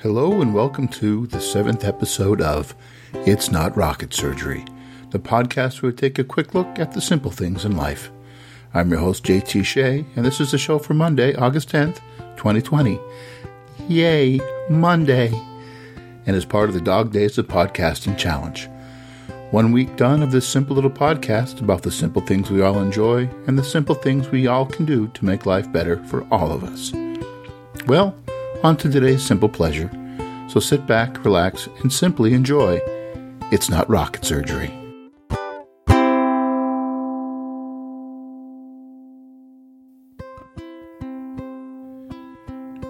Hello, and welcome to the seventh episode of It's Not Rocket Surgery, the podcast where we take a quick look at the simple things in life. I'm your host, JT Shea, and this is the show for Monday, August 10th, 2020. Yay, Monday! And as part of the Dog Days of Podcasting Challenge. One week done of this simple little podcast about the simple things we all enjoy and the simple things we all can do to make life better for all of us. Well, on to today's simple pleasure. So sit back, relax, and simply enjoy. It's not rocket surgery.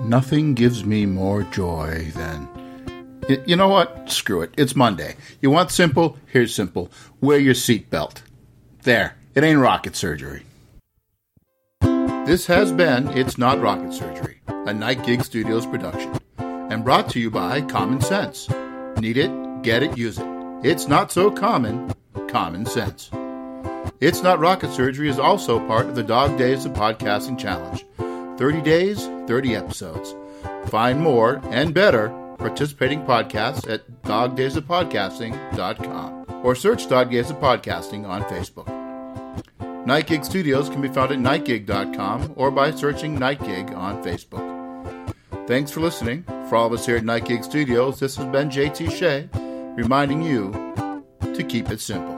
Nothing gives me more joy than. You know what? Screw it. It's Monday. You want simple? Here's simple. Wear your seatbelt. There. It ain't rocket surgery. This has been It's Not Rocket Surgery, a Night Gig Studios production, and brought to you by Common Sense. Need it? Get it? Use it. It's not so common. Common sense. It's Not Rocket Surgery is also part of the Dog Days of Podcasting Challenge. 30 days, 30 episodes. Find more and better participating podcasts at dogdaysofpodcasting.com or search Dog Days of Podcasting on Facebook. Night Gig Studios can be found at nightgig.com or by searching Night Gig on Facebook. Thanks for listening. For all of us here at Night Gig Studios, this has been JT Shea reminding you to keep it simple.